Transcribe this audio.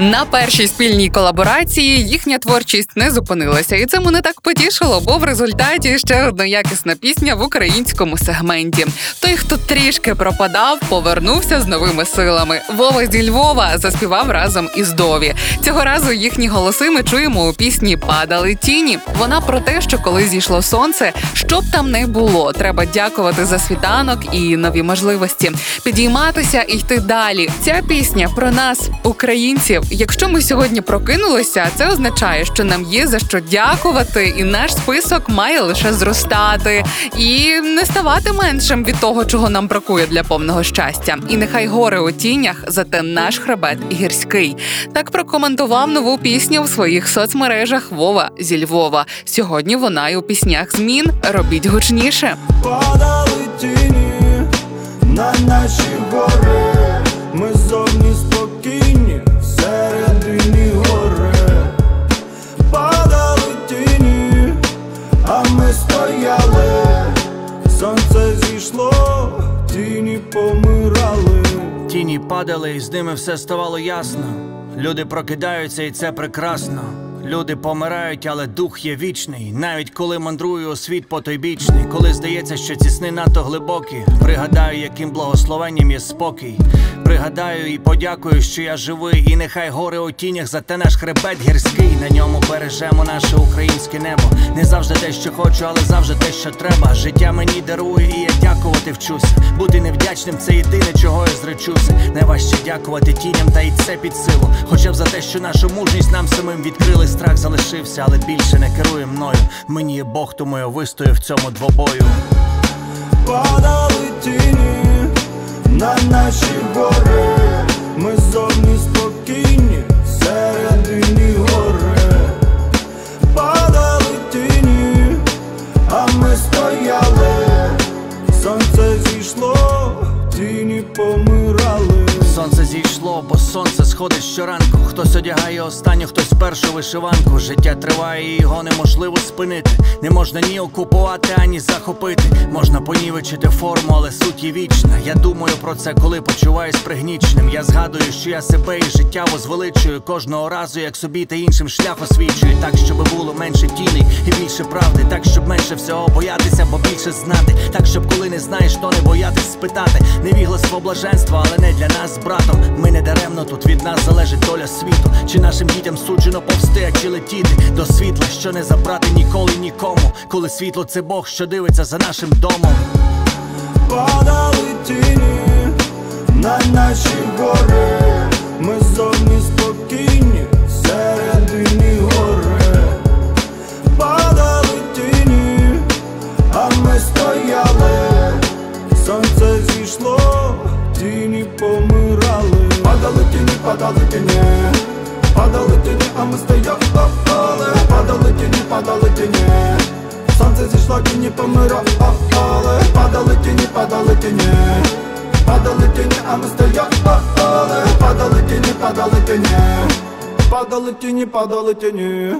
На першій спільній колаборації їхня творчість не зупинилася, і це мене так потішило, бо в результаті ще одна якісна пісня в українському сегменті. Той, хто трішки пропадав, повернувся з новими силами. Вова зі Львова заспівав разом із Дові. Цього разу їхні голоси ми чуємо у пісні Падали тіні. Вона про те, що коли зійшло сонце, що б там не було, треба дякувати за світанок і нові можливості, підійматися і йти далі. Ця пісня про нас, українців. Якщо ми сьогодні прокинулися, це означає, що нам є за що дякувати, і наш список має лише зростати і не ставати меншим від того, чого нам бракує для повного щастя. І нехай гори у тінях, зате наш хребет гірський. Так прокоментував нову пісню в своїх соцмережах Вова зі Львова. Сьогодні вона й у піснях змін робіть гучніше. Падали тіні на наші гори. Ми зовні Сонце тіні помирали. Тіні падали, і з ними все ставало ясно. Люди прокидаються, і це прекрасно. Люди помирають, але дух є вічний. Навіть коли мандрую у світ потойбічний, коли здається, що ці сни надто глибокі. Пригадаю, яким благословенням є спокій. Пригадаю і подякую, що я живий. І нехай гори у тінях, зате наш хребет гірський. На ньому бережемо наше українське небо. Не завжди те, що хочу, але завжди те, що треба. Життя мені дарує, і я дякувати вчуся. Бути невдячним це єдине, чого я зречуся. Найважче дякувати тіням, та й це під силу. Хоча б за те, що нашу мужність нам самим відкрили. Страх залишився, але більше не керує мною. Мені є Бог, тому я вистою в цьому двобою. Падали тіні на наші гори. Ми зовні спокійні, всередині гори. Падали тіні, а ми стояли. Сонце зійшло, тіні помирали. Сонце зійшло, бо сонце сходить щоранку. Хтось одягає останню, хтось першу вишиванку. Життя триває, і його неможливо спинити. Не можна ні окупувати, ані захопити. Можна понівечити форму, але суть є вічна. Я думаю про це, коли почуваюсь пригніченим. Я згадую, що я себе і життя возвеличую кожного разу, як собі та іншим шлях освічую. Так, щоб було менше тіней і більше правди. Так, щоб менше всього боятися, бо більше знати. Так, щоб коли не знаєш, то не боятись спитати. Невігластво блаженство, але не для нас з братом. Ми не даремно тут від нас залежить доля світу. Чи нашим дітям суджено повсти, а чи летіти до світла, що не забрати ніколи нікому. Коли світло це Бог, що дивиться за нашим домом. Падали тіні на наші гори. Ми зовні спокійні, всередині гори. Падали тіні, а ми стояли. Сонце зійшло, тіні помирали. Падали тіні, падали тіні. А ми стояли. Падали тіні, падали тіні. Сонце зійшло, тіні помирали. Падали тіні, падали тіні. Падали тіні, а ми стояли. Падали тіні, падали тіні. Падали тіні, падали тіні.